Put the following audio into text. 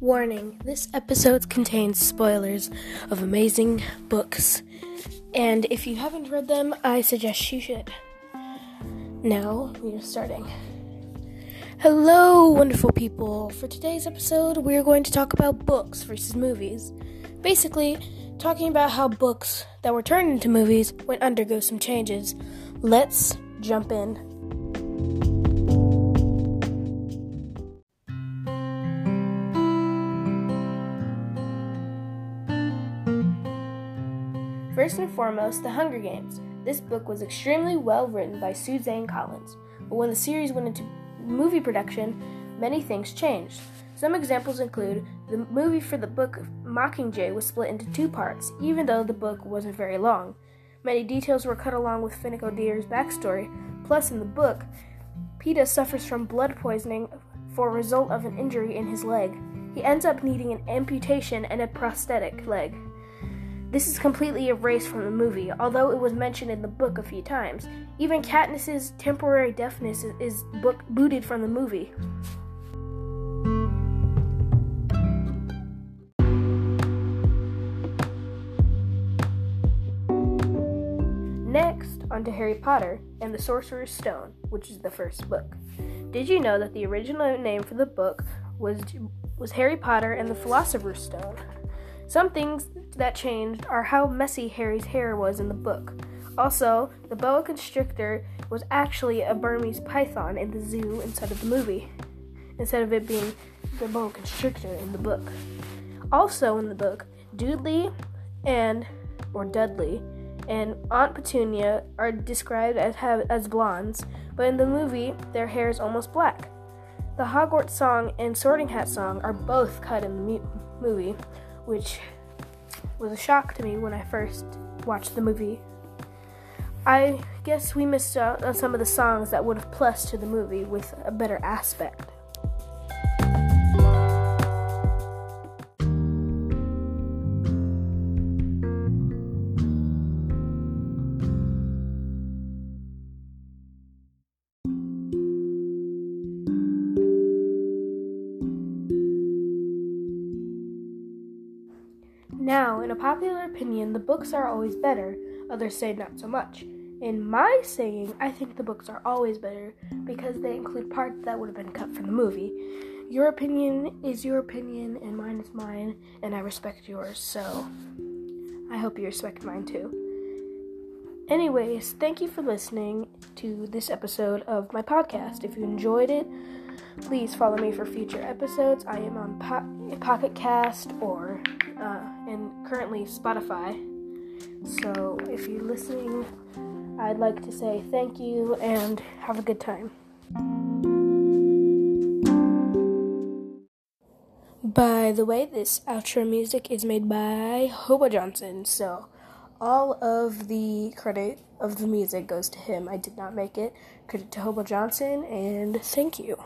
Warning this episode contains spoilers of amazing books, and if you haven't read them, I suggest you should. Now, we are starting. Hello, wonderful people. For today's episode, we are going to talk about books versus movies. Basically, talking about how books that were turned into movies would undergo some changes. Let's jump in. First and foremost, The Hunger Games. This book was extremely well written by Suzanne Collins, but when the series went into movie production, many things changed. Some examples include the movie for the book Mockingjay was split into two parts, even though the book wasn't very long. Many details were cut along with Finnick Odair's backstory. Plus, in the book, Peeta suffers from blood poisoning for a result of an injury in his leg. He ends up needing an amputation and a prosthetic leg. This is completely erased from the movie, although it was mentioned in the book a few times. Even Katniss's temporary deafness is book- booted from the movie. Next, on to Harry Potter and the Sorcerer's Stone, which is the first book. Did you know that the original name for the book was was Harry Potter and the Philosopher's Stone? Some things that changed are how messy Harry's hair was in the book. Also, the boa constrictor was actually a Burmese python in the zoo instead of the movie, instead of it being the boa constrictor in the book. Also in the book, Dudley and or Dudley and Aunt Petunia are described as have, as blondes, but in the movie their hair is almost black. The Hogwarts song and Sorting Hat song are both cut in the mu- movie, which was a shock to me when I first watched the movie. I guess we missed out on some of the songs that would have plus to the movie with a better aspect. In a popular opinion, the books are always better, others say not so much. In my saying, I think the books are always better because they include parts that would have been cut from the movie. Your opinion is your opinion, and mine is mine, and I respect yours, so I hope you respect mine too. Anyways, thank you for listening to this episode of my podcast. If you enjoyed it, please follow me for future episodes. I am on po- Pocket Cast or uh, and currently Spotify. So if you're listening, I'd like to say thank you and have a good time. By the way, this outro music is made by Hobo Johnson, so all of the credit of the music goes to him. I did not make it. Credit to Hobo Johnson, and thank you.